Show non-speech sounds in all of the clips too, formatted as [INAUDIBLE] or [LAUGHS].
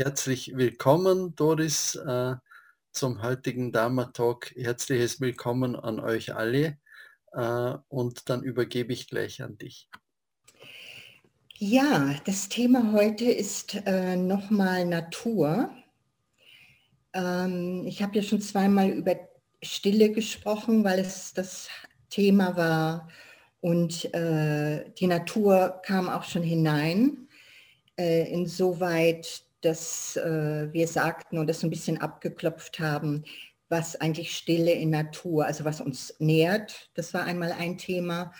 Herzlich willkommen, Doris, äh, zum heutigen Dharma Talk. Herzliches Willkommen an euch alle äh, und dann übergebe ich gleich an dich. Ja, das Thema heute ist äh, nochmal Natur. Ähm, ich habe ja schon zweimal über Stille gesprochen, weil es das Thema war und äh, die Natur kam auch schon hinein. Insoweit, dass äh, wir sagten und das ein bisschen abgeklopft haben, was eigentlich Stille in Natur, also was uns nährt, das war einmal ein Thema.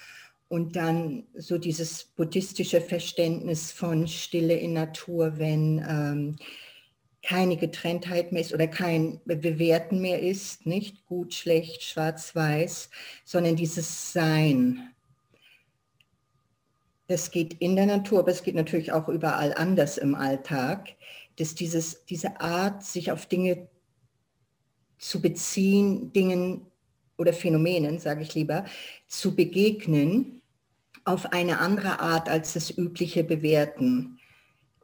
Und dann so dieses buddhistische Verständnis von Stille in Natur, wenn ähm, keine Getrenntheit mehr ist oder kein Bewerten mehr ist, nicht gut, schlecht, schwarz, weiß, sondern dieses Sein. Das geht in der Natur, aber es geht natürlich auch überall anders im Alltag, dass dieses, diese Art, sich auf Dinge zu beziehen, Dingen oder Phänomenen, sage ich lieber, zu begegnen auf eine andere Art als das übliche Bewerten.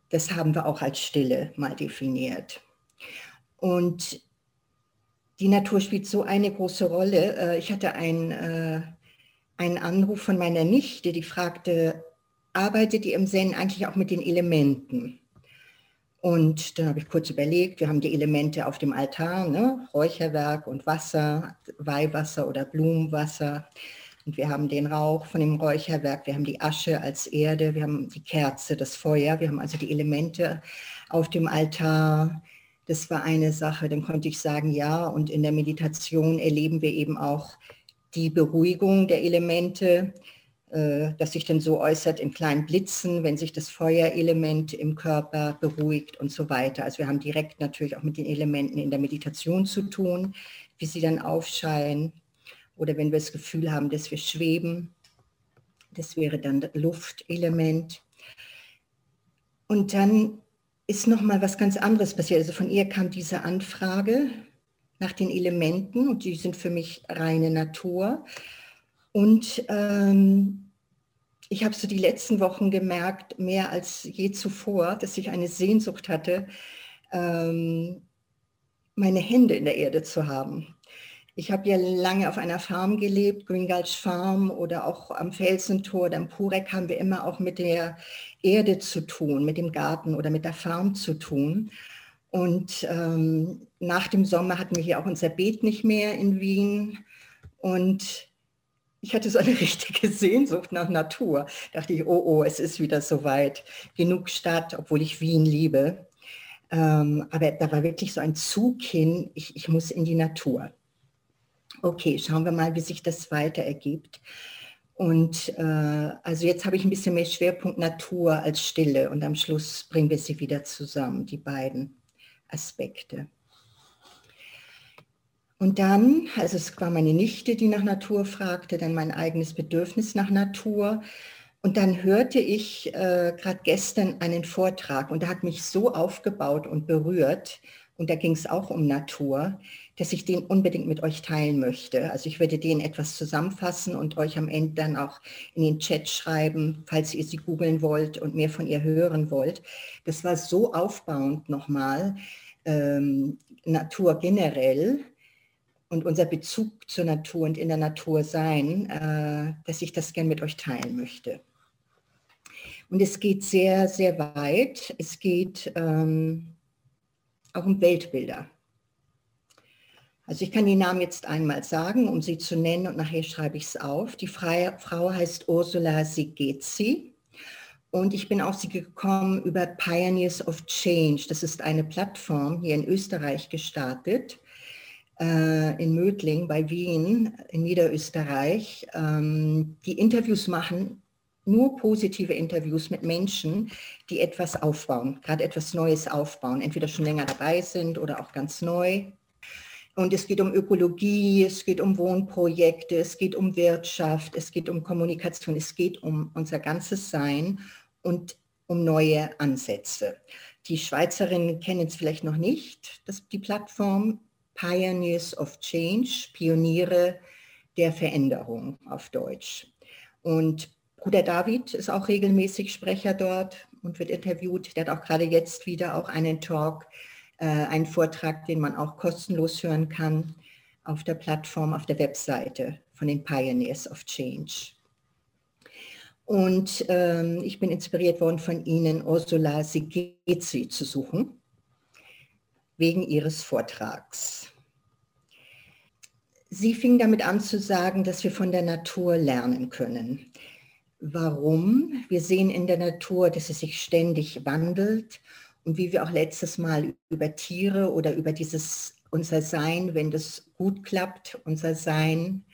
Das haben wir auch als Stille mal definiert. Und die Natur spielt so eine große Rolle. Äh, ich hatte einen, äh, einen Anruf von meiner Nichte, die fragte, arbeitet ihr im Zen eigentlich auch mit den Elementen? Und dann habe ich kurz überlegt, wir haben die Elemente auf dem Altar, ne? Räucherwerk und Wasser, Weihwasser oder Blumenwasser. Und wir haben den Rauch von dem Räucherwerk, wir haben die Asche als Erde, wir haben die Kerze, das Feuer, wir haben also die Elemente auf dem Altar. Das war eine Sache, dann konnte ich sagen, ja, und in der Meditation erleben wir eben auch die Beruhigung der Elemente, das sich dann so äußert in kleinen Blitzen, wenn sich das Feuerelement im Körper beruhigt und so weiter. Also wir haben direkt natürlich auch mit den Elementen in der Meditation zu tun, wie sie dann aufscheinen. Oder wenn wir das Gefühl haben, dass wir schweben, das wäre dann das Luftelement. Und dann ist noch mal was ganz anderes passiert. Also von ihr kam diese Anfrage nach den Elementen und die sind für mich reine Natur. Und ähm, ich habe so die letzten Wochen gemerkt, mehr als je zuvor, dass ich eine Sehnsucht hatte, ähm, meine Hände in der Erde zu haben. Ich habe ja lange auf einer Farm gelebt, Green Gulch Farm oder auch am Felsentor oder am Purek haben wir immer auch mit der Erde zu tun, mit dem Garten oder mit der Farm zu tun. Und ähm, nach dem Sommer hatten wir hier auch unser Beet nicht mehr in Wien. Und ich hatte so eine [LAUGHS] richtige Sehnsucht nach Natur. Da dachte ich, oh, oh, es ist wieder soweit. Genug Stadt, obwohl ich Wien liebe. Ähm, aber da war wirklich so ein Zug hin, ich, ich muss in die Natur. Okay, schauen wir mal, wie sich das weiter ergibt. Und äh, also jetzt habe ich ein bisschen mehr Schwerpunkt Natur als Stille und am Schluss bringen wir sie wieder zusammen, die beiden Aspekte. Und dann, also es war meine Nichte, die nach Natur fragte, dann mein eigenes Bedürfnis nach Natur. Und dann hörte ich äh, gerade gestern einen Vortrag und der hat mich so aufgebaut und berührt. Und da ging es auch um Natur, dass ich den unbedingt mit euch teilen möchte. Also ich würde den etwas zusammenfassen und euch am Ende dann auch in den Chat schreiben, falls ihr sie googeln wollt und mehr von ihr hören wollt. Das war so aufbauend nochmal, ähm, Natur generell und unser Bezug zur Natur und in der Natur sein, äh, dass ich das gerne mit euch teilen möchte. Und es geht sehr, sehr weit. Es geht ähm, auch um Weltbilder. Also ich kann die Namen jetzt einmal sagen, um sie zu nennen und nachher schreibe ich es auf. Die Freie, Frau heißt Ursula Sigezi und ich bin auf sie gekommen über Pioneers of Change. Das ist eine Plattform hier in Österreich gestartet äh, in Mödling bei Wien in Niederösterreich, ähm, die Interviews machen, nur positive Interviews mit Menschen, die etwas aufbauen, gerade etwas Neues aufbauen, entweder schon länger dabei sind oder auch ganz neu. Und es geht um Ökologie, es geht um Wohnprojekte, es geht um Wirtschaft, es geht um Kommunikation, es geht um unser ganzes Sein und um neue Ansätze. Die Schweizerinnen kennen es vielleicht noch nicht, das, die Plattform. Pioneers of Change, Pioniere der Veränderung auf Deutsch. Und Bruder David ist auch regelmäßig Sprecher dort und wird interviewt. Der hat auch gerade jetzt wieder auch einen Talk, äh, einen Vortrag, den man auch kostenlos hören kann auf der Plattform, auf der Webseite von den Pioneers of Change. Und ähm, ich bin inspiriert worden von Ihnen, Ursula Sigezi zu suchen, wegen Ihres Vortrags. Sie fing damit an zu sagen, dass wir von der Natur lernen können. Warum? Wir sehen in der Natur, dass es sich ständig wandelt und wie wir auch letztes Mal über Tiere oder über dieses unser Sein, wenn das gut klappt, unser Sein,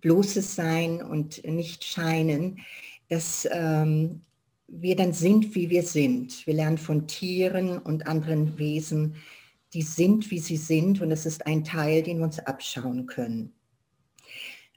bloßes Sein und nicht Scheinen, dass ähm, wir dann sind, wie wir sind. Wir lernen von Tieren und anderen Wesen, die sind, wie sie sind und es ist ein Teil, den wir uns abschauen können.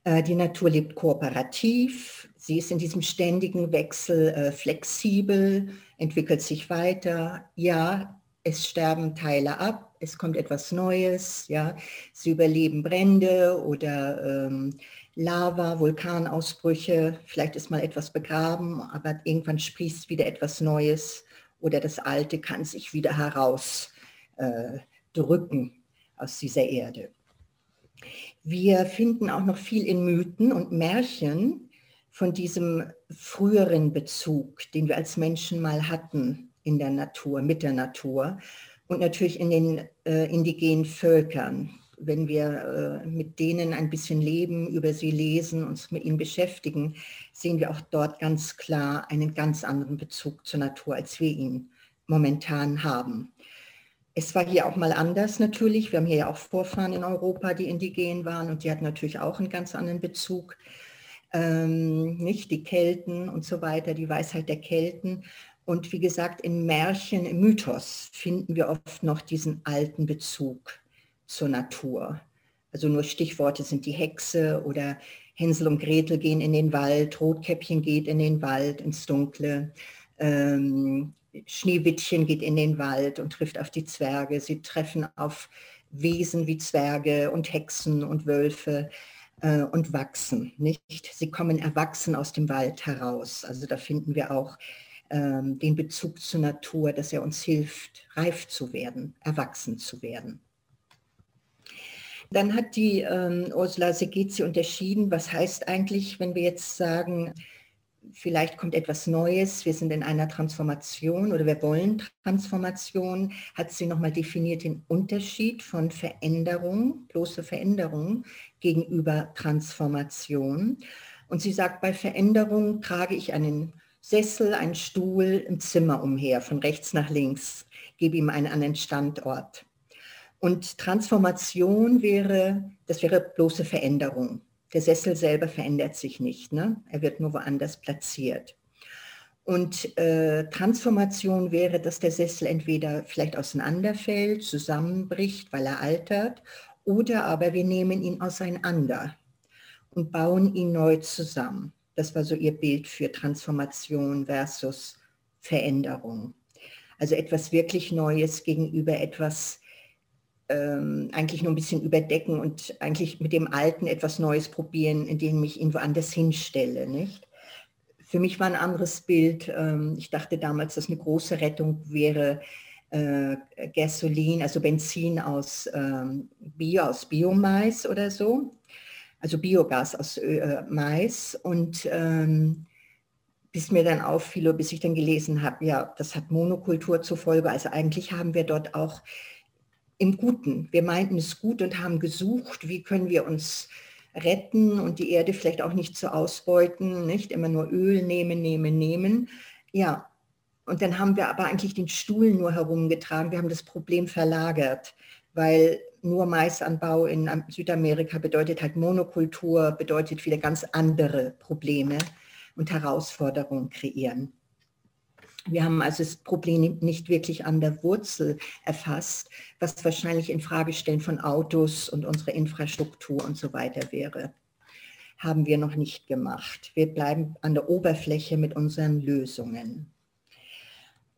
Äh, die Natur lebt kooperativ, sie ist in diesem ständigen Wechsel äh, flexibel, entwickelt sich weiter. Ja, es sterben Teile ab, es kommt etwas Neues, ja, sie überleben Brände oder ähm, Lava, Vulkanausbrüche, vielleicht ist mal etwas begraben, aber irgendwann sprießt wieder etwas Neues oder das Alte kann sich wieder heraus äh, drücken aus dieser Erde. Wir finden auch noch viel in Mythen und Märchen von diesem früheren Bezug, den wir als Menschen mal hatten in der Natur, mit der Natur und natürlich in den äh, indigenen Völkern. Wenn wir äh, mit denen ein bisschen leben, über sie lesen, uns mit ihnen beschäftigen, sehen wir auch dort ganz klar einen ganz anderen Bezug zur Natur, als wir ihn momentan haben. Es war hier auch mal anders natürlich. Wir haben hier ja auch Vorfahren in Europa, die indigen waren und die hatten natürlich auch einen ganz anderen Bezug. Ähm, nicht die Kelten und so weiter, die Weisheit der Kelten. Und wie gesagt, in Märchen, im Mythos finden wir oft noch diesen alten Bezug zur Natur. Also nur Stichworte sind die Hexe oder Hänsel und Gretel gehen in den Wald, Rotkäppchen geht in den Wald, ins Dunkle. Ähm, Schneewittchen geht in den Wald und trifft auf die Zwerge. Sie treffen auf Wesen wie Zwerge und Hexen und Wölfe äh, und wachsen. Nicht? Sie kommen erwachsen aus dem Wald heraus. Also da finden wir auch ähm, den Bezug zur Natur, dass er uns hilft, reif zu werden, erwachsen zu werden. Dann hat die ähm, Ursula Segezi unterschieden, was heißt eigentlich, wenn wir jetzt sagen, vielleicht kommt etwas Neues, wir sind in einer Transformation oder wir wollen Transformation, hat sie nochmal definiert den Unterschied von Veränderung, bloße Veränderung gegenüber Transformation. Und sie sagt, bei Veränderung trage ich einen Sessel, einen Stuhl im Zimmer umher, von rechts nach links, gebe ihm einen anderen Standort. Und Transformation wäre, das wäre bloße Veränderung. Der Sessel selber verändert sich nicht, ne? er wird nur woanders platziert. Und äh, Transformation wäre, dass der Sessel entweder vielleicht auseinanderfällt, zusammenbricht, weil er altert, oder aber wir nehmen ihn auseinander und bauen ihn neu zusammen. Das war so ihr Bild für Transformation versus Veränderung. Also etwas wirklich Neues gegenüber etwas ähm, eigentlich nur ein bisschen überdecken und eigentlich mit dem Alten etwas Neues probieren, indem ich ihn woanders hinstelle. Nicht? Für mich war ein anderes Bild, ähm, ich dachte damals, dass eine große Rettung wäre, äh, Gasolin, also Benzin aus ähm, Bio, aus Biomais oder so, also Biogas aus äh, Mais. Und ähm, bis mir dann auffiel, bis ich dann gelesen habe, ja, das hat Monokultur zur Folge. Also eigentlich haben wir dort auch im Guten. Wir meinten es gut und haben gesucht, wie können wir uns retten und die Erde vielleicht auch nicht zu ausbeuten, nicht immer nur Öl nehmen, nehmen, nehmen. Ja, und dann haben wir aber eigentlich den Stuhl nur herumgetragen. Wir haben das Problem verlagert, weil nur Maisanbau in Südamerika bedeutet halt Monokultur, bedeutet wieder ganz andere Probleme und Herausforderungen kreieren. Wir haben also das Problem nicht wirklich an der Wurzel erfasst, was wahrscheinlich in Fragestellen von Autos und unserer Infrastruktur und so weiter wäre. Haben wir noch nicht gemacht. Wir bleiben an der Oberfläche mit unseren Lösungen.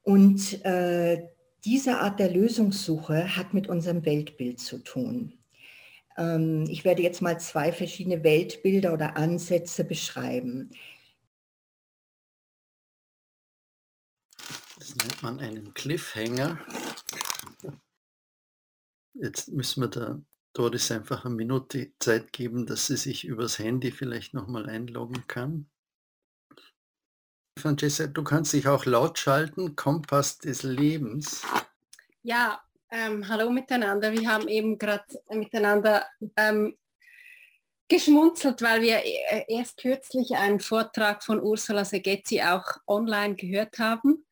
Und äh, diese Art der Lösungssuche hat mit unserem Weltbild zu tun. Ähm, ich werde jetzt mal zwei verschiedene Weltbilder oder Ansätze beschreiben. Nennt man einen Cliffhanger. Jetzt müssen wir der Doris einfach eine Minute Zeit geben, dass sie sich übers Handy vielleicht nochmal einloggen kann. Francesca, du kannst dich auch laut schalten, Kompass des Lebens. Ja, ähm, hallo miteinander. Wir haben eben gerade miteinander ähm, geschmunzelt, weil wir äh, erst kürzlich einen Vortrag von Ursula Segezzi auch online gehört haben.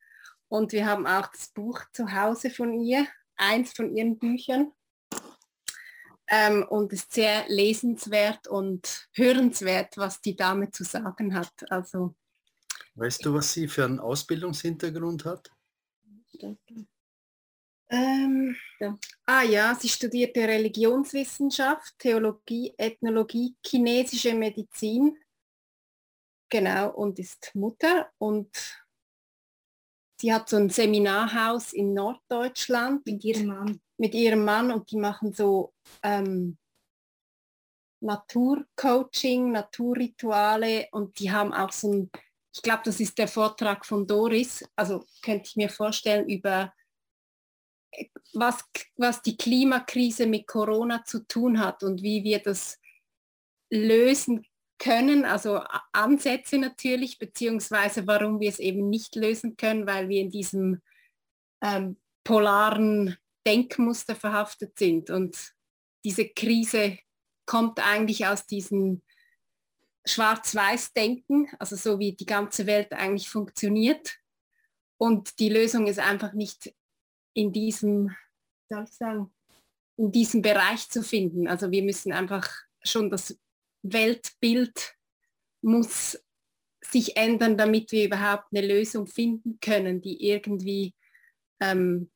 Und wir haben auch das Buch zu Hause von ihr, eins von ihren Büchern. Ähm, und ist sehr lesenswert und hörenswert, was die Dame zu sagen hat. Also Weißt du, was sie für einen Ausbildungshintergrund hat? Ähm, ja. Ah ja, sie studierte Religionswissenschaft, Theologie, Ethnologie, chinesische Medizin. Genau, und ist Mutter und sie hat so ein Seminarhaus in Norddeutschland mit ihrem Mann. Mit ihrem Mann und die machen so ähm, Naturcoaching, Naturrituale und die haben auch so ein ich glaube, das ist der Vortrag von Doris, also könnte ich mir vorstellen, über was, was die Klimakrise mit Corona zu tun hat und wie wir das lösen können, also Ansätze natürlich, beziehungsweise warum wir es eben nicht lösen können, weil wir in diesem ähm, polaren Denkmuster verhaftet sind. Und diese Krise kommt eigentlich aus diesen Schwarz-Weiß-Denken, also so wie die ganze Welt eigentlich funktioniert. Und die Lösung ist einfach nicht in diesem, soll ich sagen, in diesem Bereich zu finden. Also wir müssen einfach schon das Weltbild muss sich ändern, damit wir überhaupt eine Lösung finden können, die irgendwie ähm,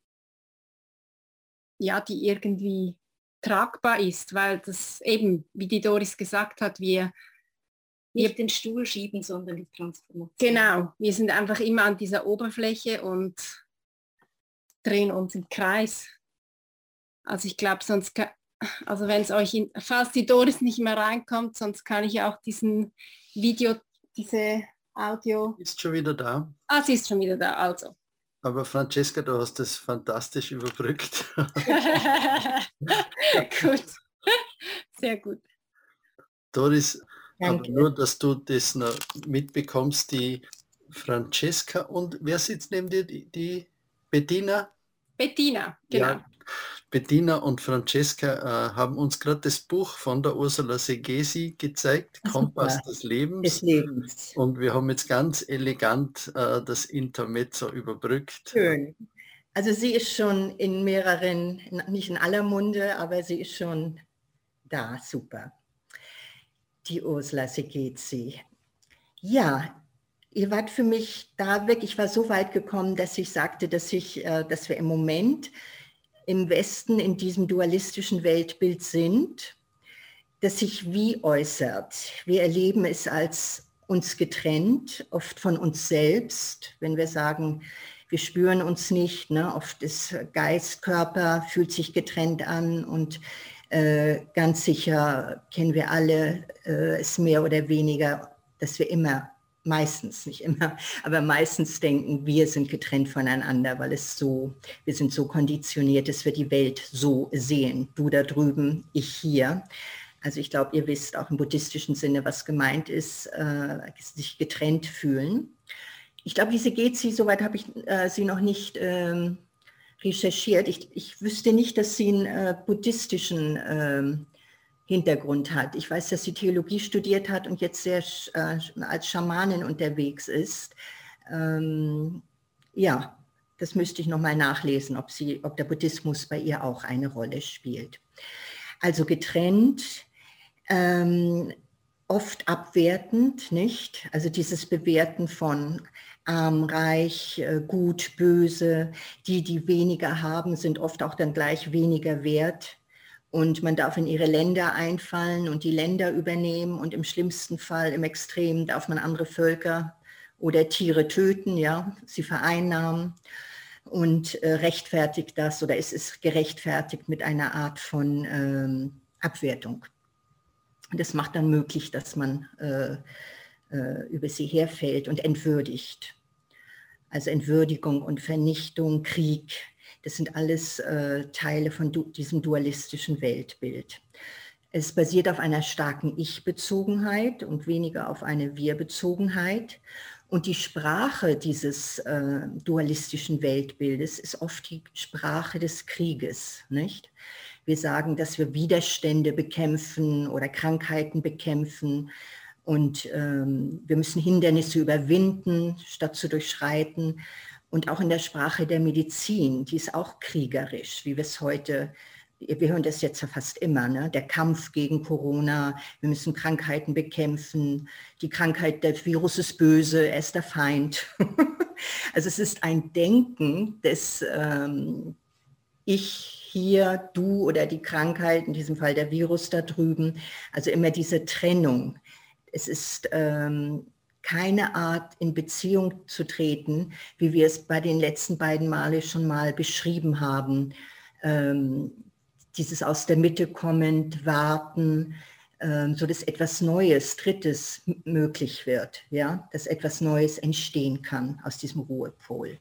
ja, die irgendwie tragbar ist, weil das eben, wie die Doris gesagt hat, wir nicht den Stuhl schieben, sondern die Transformation. Genau, wir sind einfach immer an dieser Oberfläche und drehen uns im Kreis. Also ich glaube, sonst, also wenn es euch, in, falls die Doris nicht mehr reinkommt, sonst kann ich auch diesen Video, diese Audio... Ist schon wieder da. Ah, sie ist schon wieder da, also. Aber Francesca, du hast das fantastisch überbrückt. [LAUGHS] gut, sehr gut. Doris, Danke. Aber nur, dass du das noch mitbekommst, die Francesca und wer sitzt neben dir? Die, die Bettina? Bettina, genau. Ja, Bettina und Francesca äh, haben uns gerade das Buch von der Ursula Segesi gezeigt, Ach, Kompass des Lebens. des Lebens. Und wir haben jetzt ganz elegant äh, das Intermezzo überbrückt. Schön. Also sie ist schon in mehreren, nicht in aller Munde, aber sie ist schon da, super die Ursula Segezi. Ja, ihr wart für mich da wirklich, ich war so weit gekommen, dass ich sagte, dass, ich, äh, dass wir im Moment im Westen in diesem dualistischen Weltbild sind, das sich wie äußert. Wir erleben es als uns getrennt, oft von uns selbst, wenn wir sagen, wir spüren uns nicht, ne? oft ist Geist, Körper fühlt sich getrennt an und äh, ganz sicher kennen wir alle äh, es mehr oder weniger, dass wir immer, meistens, nicht immer, [LAUGHS] aber meistens denken, wir sind getrennt voneinander, weil es so, wir sind so konditioniert, dass wir die Welt so sehen. Du da drüben, ich hier. Also ich glaube, ihr wisst auch im buddhistischen Sinne, was gemeint ist, äh, sich getrennt fühlen. Ich glaube, diese geht sie, soweit habe ich äh, sie noch nicht ähm, recherchiert. Ich, ich wüsste nicht, dass sie einen äh, buddhistischen äh, Hintergrund hat. Ich weiß, dass sie Theologie studiert hat und jetzt sehr äh, als Schamanin unterwegs ist. Ähm, ja, das müsste ich nochmal nachlesen, ob, sie, ob der Buddhismus bei ihr auch eine Rolle spielt. Also getrennt, ähm, oft abwertend, nicht? Also dieses Bewerten von arm, reich, äh, gut, böse. Die, die weniger haben, sind oft auch dann gleich weniger wert. Und man darf in ihre Länder einfallen und die Länder übernehmen. Und im schlimmsten Fall, im Extrem, darf man andere Völker oder Tiere töten, ja, sie vereinnahmen und äh, rechtfertigt das oder es ist gerechtfertigt mit einer Art von ähm, Abwertung. Das macht dann möglich, dass man äh, äh, über sie herfällt und entwürdigt. Also Entwürdigung und Vernichtung, Krieg, das sind alles äh, Teile von du diesem dualistischen Weltbild. Es basiert auf einer starken Ich-Bezogenheit und weniger auf eine Wir-Bezogenheit. Und die Sprache dieses äh, dualistischen Weltbildes ist oft die Sprache des Krieges, nicht? Wir sagen, dass wir Widerstände bekämpfen oder Krankheiten bekämpfen und ähm, wir müssen Hindernisse überwinden, statt zu durchschreiten. Und auch in der Sprache der Medizin, die ist auch kriegerisch, wie wir es heute wir hören das jetzt ja fast immer, ne? der Kampf gegen Corona, wir müssen Krankheiten bekämpfen, die Krankheit, der Virus ist böse, er ist der Feind. [LAUGHS] also es ist ein Denken des ähm, Ich hier, du oder die Krankheit, in diesem Fall der Virus da drüben, also immer diese Trennung. Es ist ähm, keine Art, in Beziehung zu treten, wie wir es bei den letzten beiden Male schon mal beschrieben haben. Ähm, dieses aus der Mitte kommend, warten, äh, so dass etwas Neues, Drittes möglich wird, ja, dass etwas Neues entstehen kann aus diesem Ruhepol.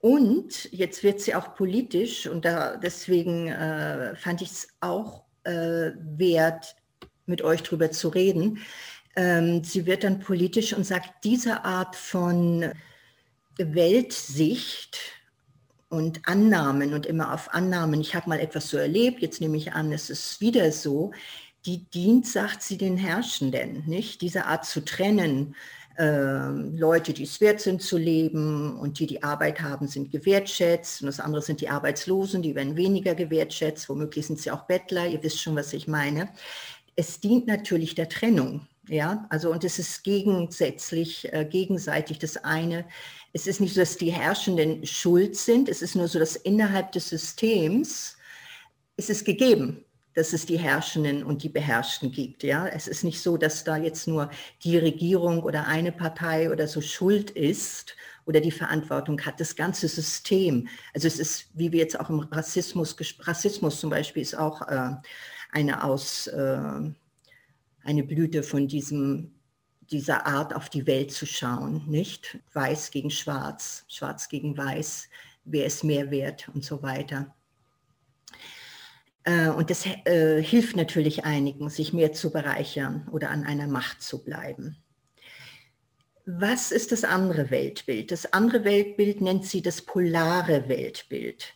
Und jetzt wird sie auch politisch und da, deswegen äh, fand ich es auch äh, wert, mit euch darüber zu reden. Ähm, sie wird dann politisch und sagt, diese Art von Weltsicht, und Annahmen und immer auf Annahmen, ich habe mal etwas so erlebt, jetzt nehme ich an, es ist wieder so, die dient, sagt sie, den Herrschenden, nicht? Diese Art zu trennen, äh, Leute, die es wert sind zu leben und die die Arbeit haben, sind gewertschätzt und das andere sind die Arbeitslosen, die werden weniger gewertschätzt, womöglich sind sie auch Bettler, ihr wisst schon, was ich meine. Es dient natürlich der Trennung, ja, also und es ist gegensätzlich, äh, gegenseitig das eine es ist nicht so, dass die Herrschenden schuld sind, es ist nur so, dass innerhalb des Systems ist es gegeben, dass es die Herrschenden und die Beherrschten gibt. Ja? Es ist nicht so, dass da jetzt nur die Regierung oder eine Partei oder so schuld ist oder die Verantwortung hat. Das ganze System, also es ist, wie wir jetzt auch im Rassismus, Rassismus zum Beispiel ist auch äh, eine aus, äh, eine Blüte von diesem dieser Art auf die Welt zu schauen, nicht? Weiß gegen Schwarz, Schwarz gegen Weiß, wer ist mehr wert und so weiter. Äh, und das äh, hilft natürlich einigen, sich mehr zu bereichern oder an einer Macht zu bleiben. Was ist das andere Weltbild? Das andere Weltbild nennt sie das polare Weltbild.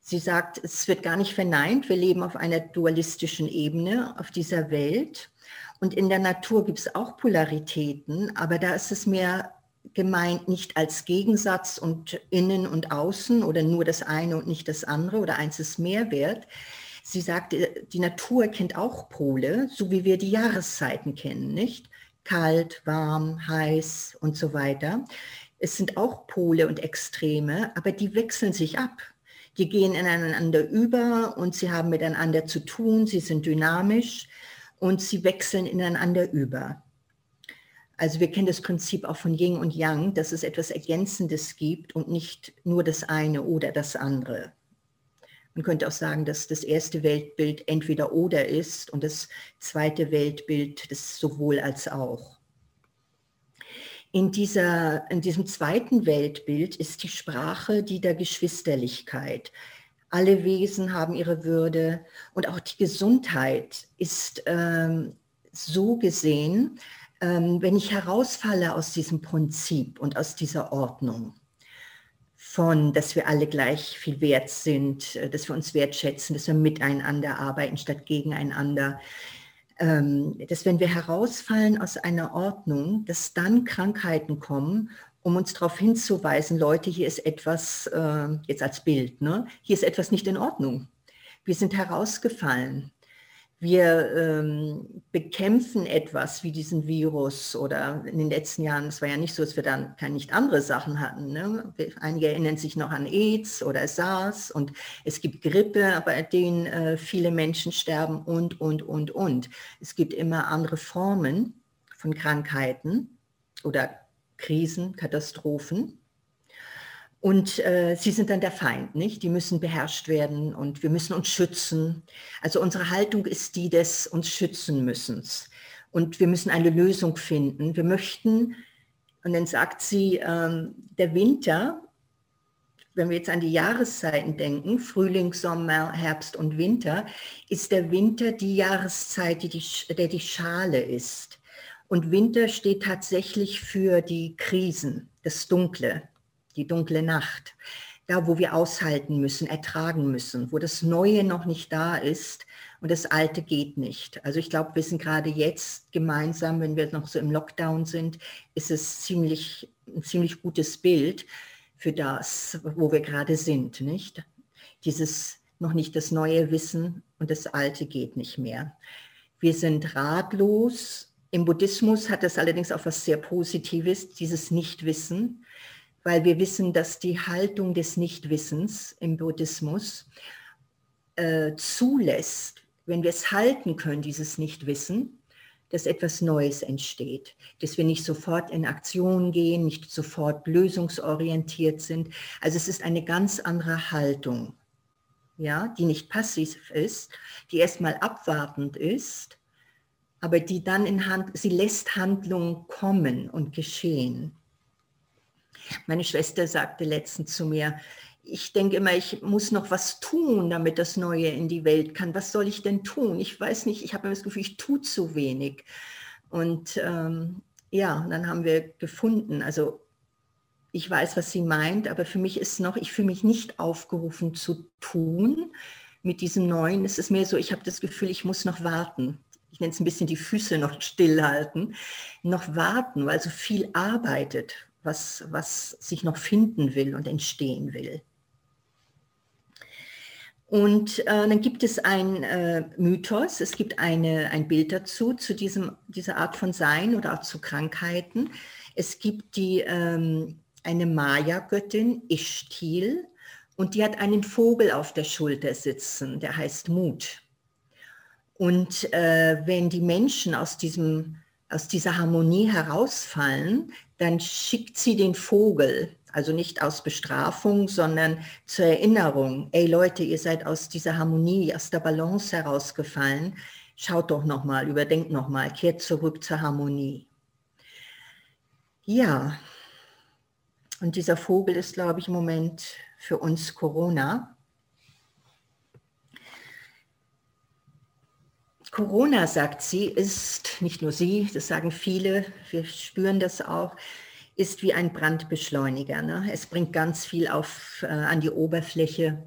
Sie sagt, es wird gar nicht verneint, wir leben auf einer dualistischen Ebene auf dieser Welt und in der Natur gibt es auch Polaritäten, aber da ist es mehr gemeint nicht als Gegensatz und innen und außen oder nur das eine und nicht das andere oder eins ist mehr wert. Sie sagt, äh, die Natur kennt auch Pole, so wie wir die Jahreszeiten kennen, nicht? Kalt, warm, heiß und so weiter. Es sind auch Pole und Extreme, aber die wechseln sich ab. Die gehen ineinander über und sie haben miteinander zu tun, sie sind dynamisch und sie wechseln ineinander über. Also wir kennen das Prinzip auch von Yin und Yang, dass es etwas Ergänzendes gibt und nicht nur das eine oder das andere. Man könnte auch sagen, dass das erste Weltbild entweder oder ist und das zweite Weltbild das sowohl als auch. In, dieser, in diesem zweiten Weltbild ist die Sprache die der Geschwisterlichkeit. Alle Wesen haben ihre Würde. Und auch die Gesundheit ist ähm, so gesehen, ähm, wenn ich herausfalle aus diesem Prinzip und aus dieser Ordnung von, dass wir alle gleich viel wert sind, äh, dass wir uns wertschätzen, dass wir miteinander arbeiten statt gegeneinander, dass wenn wir herausfallen aus einer Ordnung, dass dann Krankheiten kommen um uns darauf hinzuweisen, Leute, hier ist etwas, äh, jetzt als Bild, ne? hier ist etwas nicht in Ordnung. Wir sind herausgefallen. Wir ähm, bekämpfen etwas wie diesen Virus oder in den letzten Jahren, es war ja nicht so, dass wir dann keine nicht andere Sachen hatten. Ne? Einige erinnern sich noch an AIDS oder SARS und es gibt Grippe, bei denen äh, viele Menschen sterben und, und, und, und. Es gibt immer andere Formen von Krankheiten oder Krisen, Katastrophen. Und äh, sie sind dann der Feind, nicht? Die müssen beherrscht werden und wir müssen uns schützen. Also unsere Haltung ist die des uns schützen müssens. Und wir müssen eine Lösung finden. Wir möchten Und dann sagt sie, ähm, der Winter, wenn wir jetzt an die Jahreszeiten denken, Frühling, Sommer, Herbst und Winter, ist der Winter die Jahreszeit, die die, der die Schale ist. Und Winter steht tatsächlich für die Krisen, das Dunkle, die dunkle Nacht. Da, wo wir aushalten müssen, ertragen müssen, wo das Neue noch nicht da ist und das Alte geht nicht. Also ich glaube, wir sind gerade jetzt gemeinsam, wenn wir noch so im Lockdown sind, ist es ziemlich, ein ziemlich gutes Bild für das, wo wir gerade sind, nicht? Dieses noch nicht das neue Wissen und das Alte geht nicht mehr. Wir sind ratlos. Im Buddhismus hat das allerdings auch was sehr Positives, dieses Nichtwissen, weil wir wissen, dass die Haltung des Nichtwissens im Buddhismus äh, zulässt, wenn wir es halten können, dieses Nichtwissen, dass etwas Neues entsteht, dass wir nicht sofort in Aktion gehen, nicht sofort lösungsorientiert sind. Also es ist eine ganz andere Haltung, ja, die nicht passiv ist, die erstmal abwartend ist, aber die dann in Hand, sie lässt Handlungen kommen und geschehen. Meine Schwester sagte letztens zu mir, ich denke immer, ich muss noch was tun, damit das Neue in die Welt kann. Was soll ich denn tun? Ich weiß nicht, ich habe immer das Gefühl, ich tue zu wenig. Und ähm, ja, dann haben wir gefunden, also ich weiß, was sie meint, aber für mich ist noch, ich fühle mich nicht aufgerufen zu tun mit diesem Neuen. Es ist mehr so, ich habe das Gefühl, ich muss noch warten. Ich nenne es ein bisschen die Füße noch stillhalten, noch warten, weil so viel arbeitet, was, was sich noch finden will und entstehen will. Und äh, dann gibt es ein äh, Mythos, es gibt eine, ein Bild dazu, zu diesem, dieser Art von Sein oder auch zu Krankheiten. Es gibt die, ähm, eine Maya-Göttin, Ishtil, und die hat einen Vogel auf der Schulter sitzen, der heißt Mut. Und äh, wenn die Menschen aus, diesem, aus dieser Harmonie herausfallen, dann schickt sie den Vogel also nicht aus Bestrafung, sondern zur Erinnerung. Ey Leute, ihr seid aus dieser Harmonie, aus der Balance herausgefallen. Schaut doch nochmal, überdenkt nochmal, kehrt zurück zur Harmonie. Ja, und dieser Vogel ist, glaube ich, im Moment für uns Corona. Corona, sagt sie, ist nicht nur sie, das sagen viele, wir spüren das auch, ist wie ein Brandbeschleuniger. Ne? Es bringt ganz viel auf, äh, an die Oberfläche,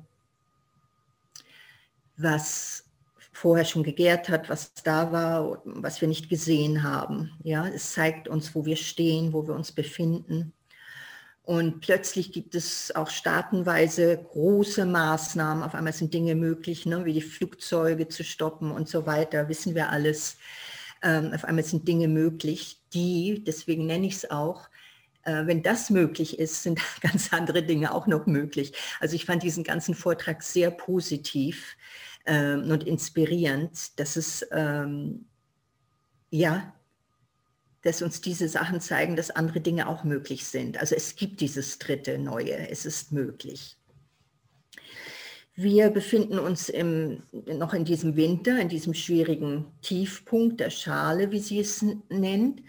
was vorher schon gegärt hat, was da war, was wir nicht gesehen haben. Ja, es zeigt uns, wo wir stehen, wo wir uns befinden. Und plötzlich gibt es auch staatenweise große Maßnahmen. Auf einmal sind Dinge möglich, ne, wie die Flugzeuge zu stoppen und so weiter, wissen wir alles. Ähm, auf einmal sind Dinge möglich, die, deswegen nenne ich es auch, äh, wenn das möglich ist, sind [LAUGHS] ganz andere Dinge auch noch möglich. Also ich fand diesen ganzen Vortrag sehr positiv ähm, und inspirierend, dass es, ähm, ja, dass uns diese Sachen zeigen, dass andere Dinge auch möglich sind. Also es gibt dieses dritte Neue, es ist möglich. Wir befinden uns im, noch in diesem Winter, in diesem schwierigen Tiefpunkt der Schale, wie sie es nennt.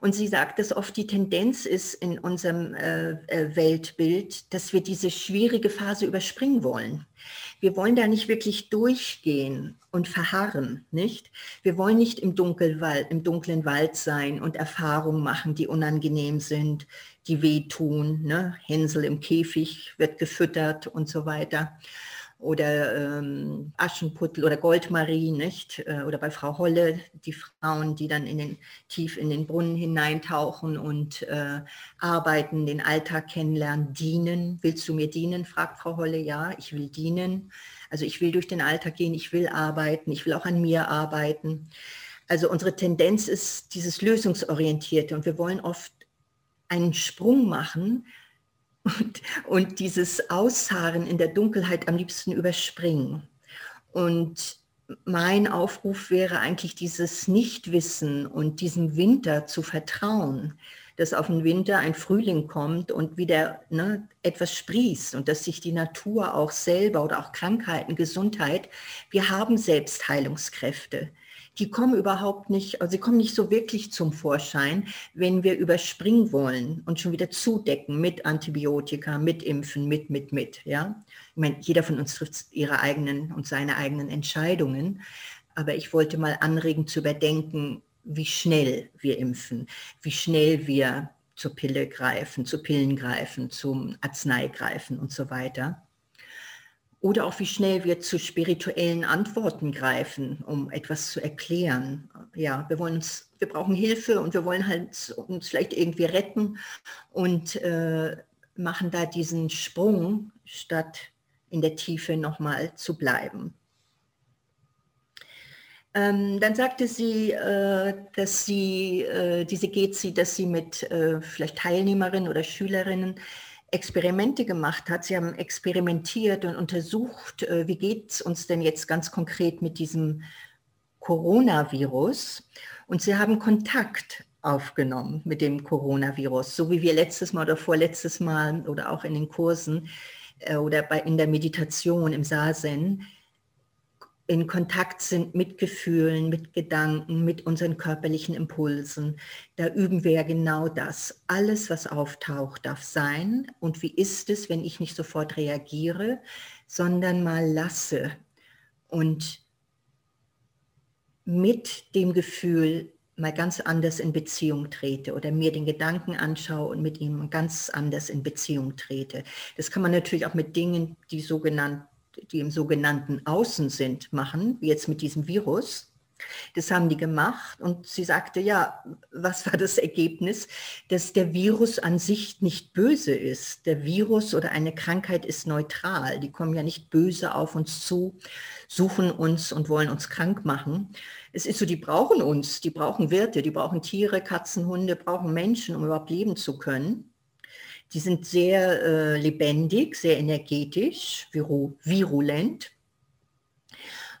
Und sie sagt, dass oft die Tendenz ist in unserem äh, äh, Weltbild, dass wir diese schwierige Phase überspringen wollen. Wir wollen da nicht wirklich durchgehen und verharren, nicht? Wir wollen nicht im, Dunkelwald, im dunklen Wald sein und Erfahrungen machen, die unangenehm sind, die wehtun. Ne? Hänsel im Käfig wird gefüttert und so weiter oder ähm, Aschenputtel oder Goldmarie, nicht? Äh, oder bei Frau Holle, die Frauen, die dann in den, tief in den Brunnen hineintauchen und äh, arbeiten, den Alltag kennenlernen, dienen. Willst du mir dienen? fragt Frau Holle. Ja, ich will dienen. Also ich will durch den Alltag gehen, ich will arbeiten, ich will auch an mir arbeiten. Also unsere Tendenz ist dieses Lösungsorientierte und wir wollen oft einen Sprung machen und, und dieses Ausharren in der Dunkelheit am liebsten überspringen. Und mein Aufruf wäre eigentlich dieses Nichtwissen und diesem Winter zu vertrauen, dass auf den Winter ein Frühling kommt und wieder ne, etwas sprießt und dass sich die Natur auch selber oder auch Krankheiten, Gesundheit, wir haben Selbstheilungskräfte die kommen überhaupt nicht, also sie kommen nicht so wirklich zum Vorschein, wenn wir überspringen wollen und schon wieder zudecken mit Antibiotika, mit Impfen, mit, mit, mit. Ja? Ich meine, jeder von uns trifft ihre eigenen und seine eigenen Entscheidungen, aber ich wollte mal anregen zu überdenken, wie schnell wir impfen, wie schnell wir zur Pille greifen, zu Pillen greifen, zum Arznei greifen und so weiter. Oder auch wie schnell wir zu spirituellen Antworten greifen, um etwas zu erklären. Ja, wir wollen uns, wir brauchen Hilfe und wir wollen halt uns vielleicht irgendwie retten und äh, machen da diesen Sprung, statt in der Tiefe nochmal zu bleiben. Ähm, dann sagte sie, äh, dass sie äh, diese Gezi, dass sie mit äh, vielleicht Teilnehmerinnen oder Schülerinnen Experimente gemacht hat. Sie haben experimentiert und untersucht, äh, wie geht es uns denn jetzt ganz konkret mit diesem Coronavirus. Und sie haben Kontakt aufgenommen mit dem Coronavirus, so wie wir letztes Mal oder vorletztes Mal oder auch in den Kursen äh, oder bei, in der Meditation im Sasen in Kontakt sind mit Gefühlen, mit Gedanken, mit unseren körperlichen Impulsen. Da üben wir ja genau das. Alles, was auftaucht, darf sein. Und wie ist es, wenn ich nicht sofort reagiere, sondern mal lasse und mit dem Gefühl mal ganz anders in Beziehung trete oder mir den Gedanken anschaue und mit ihm ganz anders in Beziehung trete. Das kann man natürlich auch mit Dingen, die sogenannten die im sogenannten Außen sind, machen, wie jetzt mit diesem Virus. Das haben die gemacht und sie sagte, ja, was war das Ergebnis? Dass der Virus an sich nicht böse ist. Der Virus oder eine Krankheit ist neutral. Die kommen ja nicht böse auf uns zu, suchen uns und wollen uns krank machen. Es ist so, die brauchen uns, die brauchen Wirte, die brauchen Tiere, Katzen, Hunde, brauchen Menschen, um überhaupt leben zu können. Die sind sehr äh, lebendig, sehr energetisch, viru virulent.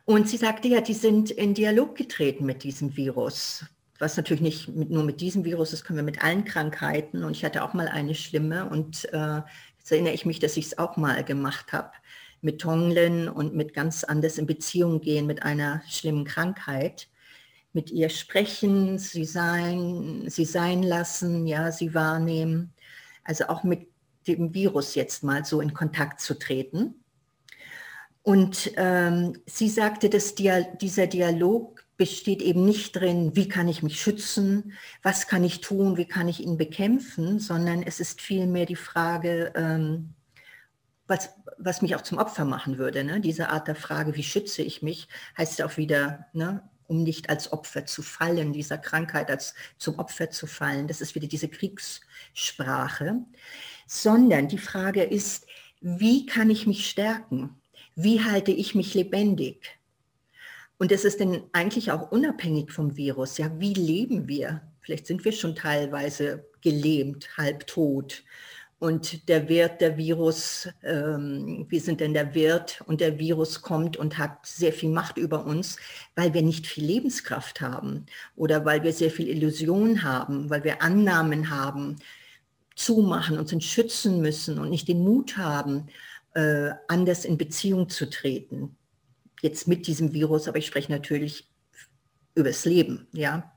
Und sie sagte ja, die sind in Dialog getreten mit diesem Virus. Was natürlich nicht mit, nur mit diesem Virus, das können wir mit allen Krankheiten. Und ich hatte auch mal eine schlimme und äh, jetzt erinnere ich mich, dass ich es auch mal gemacht habe mit Tonglen und mit ganz anders in Beziehung gehen mit einer schlimmen Krankheit mit ihr sprechen, sie sein, sie sein lassen, ja, sie wahrnehmen also auch mit dem Virus jetzt mal so in Kontakt zu treten. Und ähm, sie sagte, dass Dia dieser Dialog besteht eben nicht drin, wie kann ich mich schützen, was kann ich tun, wie kann ich ihn bekämpfen, sondern es ist vielmehr die Frage, ähm, was, was mich auch zum Opfer machen würde. Ne? Diese Art der Frage, wie schütze ich mich, heißt auch wieder, ne, um nicht als Opfer zu fallen, dieser Krankheit als zum Opfer zu fallen. Das ist wieder diese Kriegssprache. Sondern die Frage ist, wie kann ich mich stärken? Wie halte ich mich lebendig? Und das ist denn eigentlich auch unabhängig vom Virus. Ja, wie leben wir? Vielleicht sind wir schon teilweise gelähmt, halbtot und der Wirt, der Virus, ähm, wir sind denn der Wirt und der Virus kommt und hat sehr viel Macht über uns, weil wir nicht viel Lebenskraft haben oder weil wir sehr viel Illusion haben, weil wir Annahmen haben, zumachen, uns schützen müssen und nicht den Mut haben, äh, anders in Beziehung zu treten. Jetzt mit diesem Virus, aber ich spreche natürlich übers Leben, ja.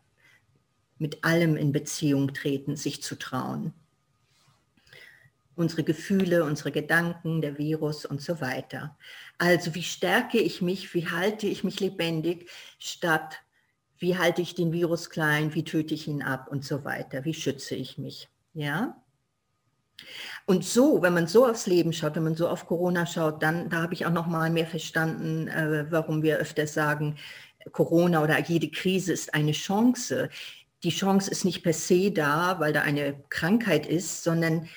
Mit allem in Beziehung treten, sich zu trauen unsere Gefühle, unsere Gedanken, der Virus und so weiter. Also wie stärke ich mich, wie halte ich mich lebendig, statt wie halte ich den Virus klein, wie töte ich ihn ab und so weiter, wie schütze ich mich. Ja? Und so, wenn man so aufs Leben schaut, wenn man so auf Corona schaut, dann da habe ich auch noch mal mehr verstanden, äh, warum wir öfter sagen, Corona oder jede Krise ist eine Chance. Die Chance ist nicht per se da, weil da eine Krankheit ist, sondern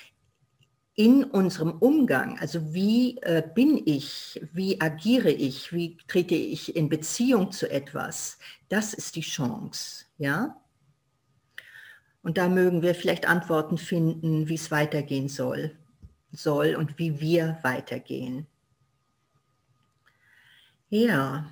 in unserem Umgang, also wie äh, bin ich, wie agiere ich, wie trete ich in Beziehung zu etwas, das ist die Chance, ja. Und da mögen wir vielleicht Antworten finden, wie es weitergehen soll, soll und wie wir weitergehen. Ja.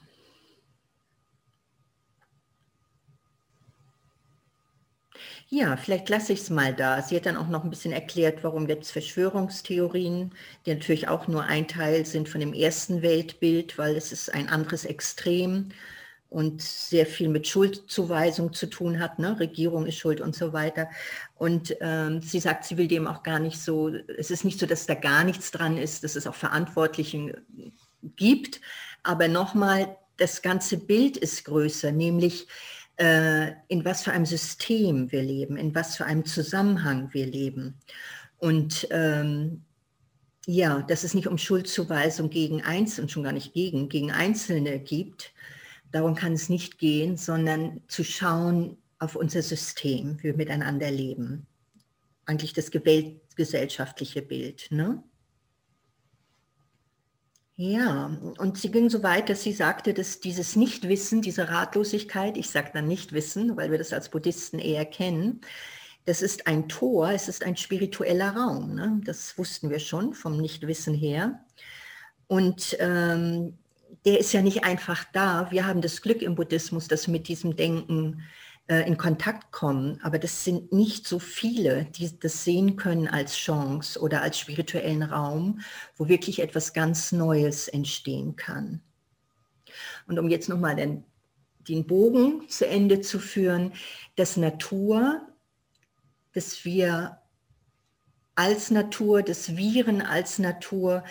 Ja, vielleicht lasse ich es mal da. Sie hat dann auch noch ein bisschen erklärt, warum jetzt Verschwörungstheorien, die natürlich auch nur ein Teil sind von dem ersten Weltbild, weil es ist ein anderes Extrem. Und sehr viel mit Schuldzuweisung zu tun hat. Ne? Regierung ist schuld und so weiter. Und ähm, sie sagt, sie will dem auch gar nicht so, es ist nicht so, dass da gar nichts dran ist, dass es auch Verantwortlichen gibt. Aber nochmal, das ganze Bild ist größer, nämlich äh, in was für einem System wir leben, in was für einem Zusammenhang wir leben. Und ähm, ja, dass es nicht um Schuldzuweisung gegen Einzelne, schon gar nicht gegen, gegen Einzelne gibt, darum kann es nicht gehen, sondern zu schauen auf unser System, wie wir miteinander leben. Eigentlich das gesellschaftliche Bild. Ne? Ja, und sie ging so weit, dass sie sagte, dass dieses Nichtwissen, diese Ratlosigkeit, ich sage dann Nichtwissen, weil wir das als Buddhisten eher kennen, das ist ein Tor, es ist ein spiritueller Raum. Ne? Das wussten wir schon vom Nichtwissen her. Und ähm, der ist ja nicht einfach da. Wir haben das Glück im Buddhismus, dass wir mit diesem Denken äh, in Kontakt kommen. Aber das sind nicht so viele, die das sehen können als Chance oder als spirituellen Raum, wo wirklich etwas ganz Neues entstehen kann. Und um jetzt nochmal den, den Bogen zu Ende zu führen, dass Natur, dass wir als Natur, das Viren als Natur,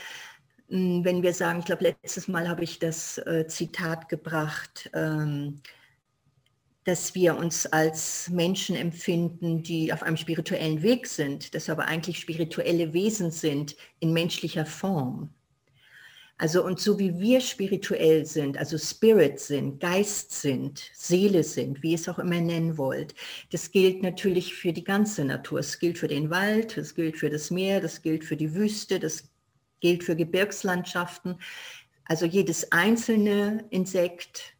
wenn wir sagen, ich glaube, letztes Mal habe ich das äh, Zitat gebracht, ähm, dass wir uns als Menschen empfinden, die auf einem spirituellen Weg sind, dass wir aber eigentlich spirituelle Wesen sind in menschlicher Form. Also und so wie wir spirituell sind, also Spirit sind, Geist sind, Seele sind, wie ihr es auch immer nennen wollt, das gilt natürlich für die ganze Natur. Es gilt für den Wald, es gilt für das Meer, das gilt für die Wüste, das gilt für Gebirgslandschaften. Also jedes einzelne Insekt,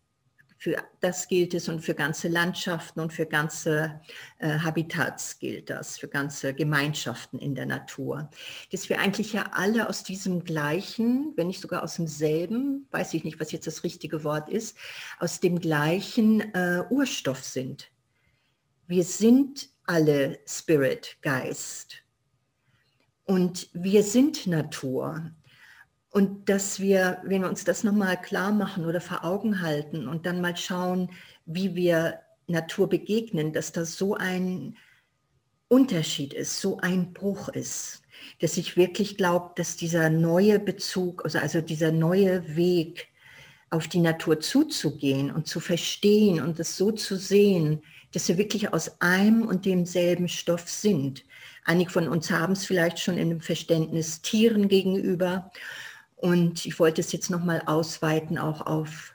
für das gilt es und für ganze Landschaften und für ganze äh, Habitats gilt das, für ganze Gemeinschaften in der Natur. Dass wir eigentlich ja alle aus diesem gleichen, wenn nicht sogar aus demselben, weiß ich nicht, was jetzt das richtige Wort ist, aus dem gleichen äh, Urstoff sind. Wir sind alle Spirit, Geist. Und wir sind Natur. Und dass wir, wenn wir uns das nochmal klar machen oder vor Augen halten und dann mal schauen, wie wir Natur begegnen, dass das so ein Unterschied ist, so ein Bruch ist, dass ich wirklich glaube, dass dieser neue Bezug, also, also dieser neue Weg auf die Natur zuzugehen und zu verstehen und es so zu sehen, dass wir wirklich aus einem und demselben Stoff sind. Einige von uns haben es vielleicht schon in dem Verständnis Tieren gegenüber und ich wollte es jetzt nochmal ausweiten auch auf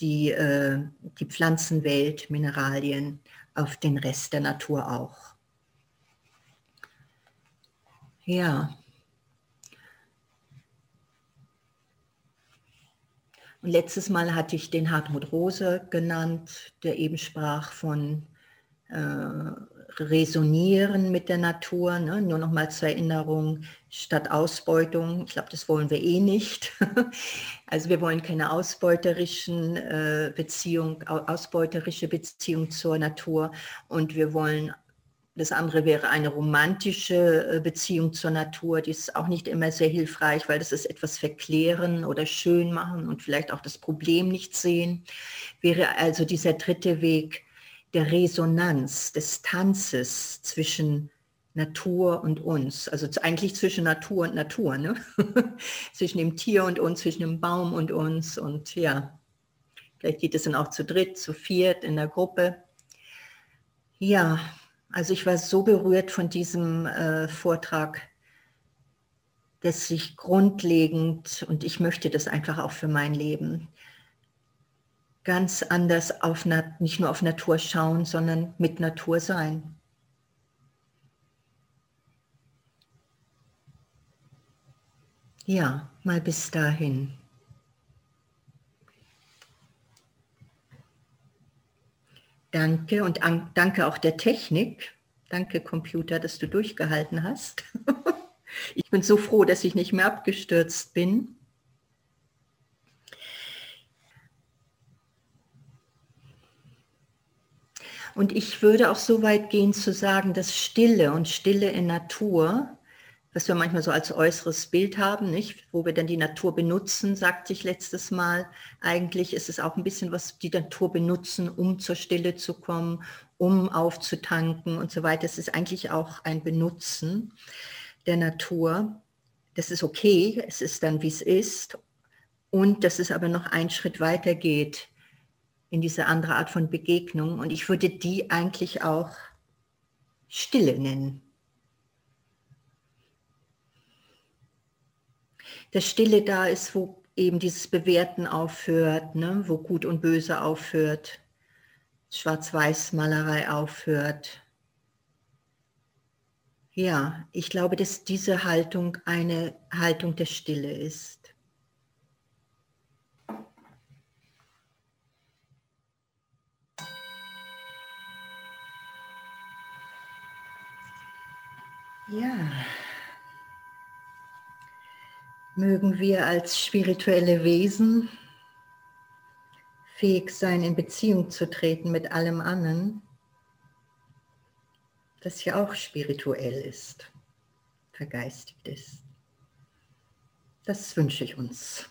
die, äh, die Pflanzenwelt, Mineralien, auf den Rest der Natur auch. Ja. Und letztes Mal hatte ich den Hartmut Rose genannt, der eben sprach von äh, resonieren mit der Natur, ne? nur noch mal zur Erinnerung, statt Ausbeutung, ich glaube, das wollen wir eh nicht. [LAUGHS] also wir wollen keine ausbeuterischen äh, Beziehung, ausbeuterische Beziehung zur Natur und wir wollen das andere wäre eine romantische äh, Beziehung zur Natur, die ist auch nicht immer sehr hilfreich, weil das ist etwas verklären oder schön machen und vielleicht auch das Problem nicht sehen. Wäre also dieser dritte Weg, der Resonanz, des Tanzes zwischen Natur und uns, also eigentlich zwischen Natur und Natur, ne? [LAUGHS] zwischen dem Tier und uns, zwischen dem Baum und uns und ja, vielleicht geht es dann auch zu dritt, zu viert in der Gruppe. Ja, also ich war so berührt von diesem äh, Vortrag, dass ich grundlegend, und ich möchte das einfach auch für mein Leben, ganz anders auf, nicht nur auf Natur schauen, sondern mit Natur sein. Ja, mal bis dahin. Danke und danke auch der Technik. Danke Computer, dass du durchgehalten hast. [LAUGHS] ich bin so froh, dass ich nicht mehr abgestürzt bin. Und ich würde auch so weit gehen zu sagen, dass Stille und Stille in Natur was wir manchmal so als äußeres Bild haben, nicht? wo wir dann die Natur benutzen, sagte ich letztes Mal. Eigentlich ist es auch ein bisschen, was die Natur benutzen, um zur Stille zu kommen, um aufzutanken und so weiter. Es ist eigentlich auch ein Benutzen der Natur. Das ist okay, es ist dann, wie es ist. Und dass es aber noch einen Schritt weiter geht in diese andere Art von Begegnung. Und ich würde die eigentlich auch Stille nennen. Der Stille da ist, wo eben dieses Bewerten aufhört, ne? wo Gut und Böse aufhört, Schwarz-Weiß-Malerei aufhört. Ja, ich glaube, dass diese Haltung eine Haltung der Stille ist. Ja. Mögen wir als spirituelle Wesen fähig sein, in Beziehung zu treten mit allem anderen, das ja auch spirituell ist, vergeistigt ist. Das wünsche ich uns.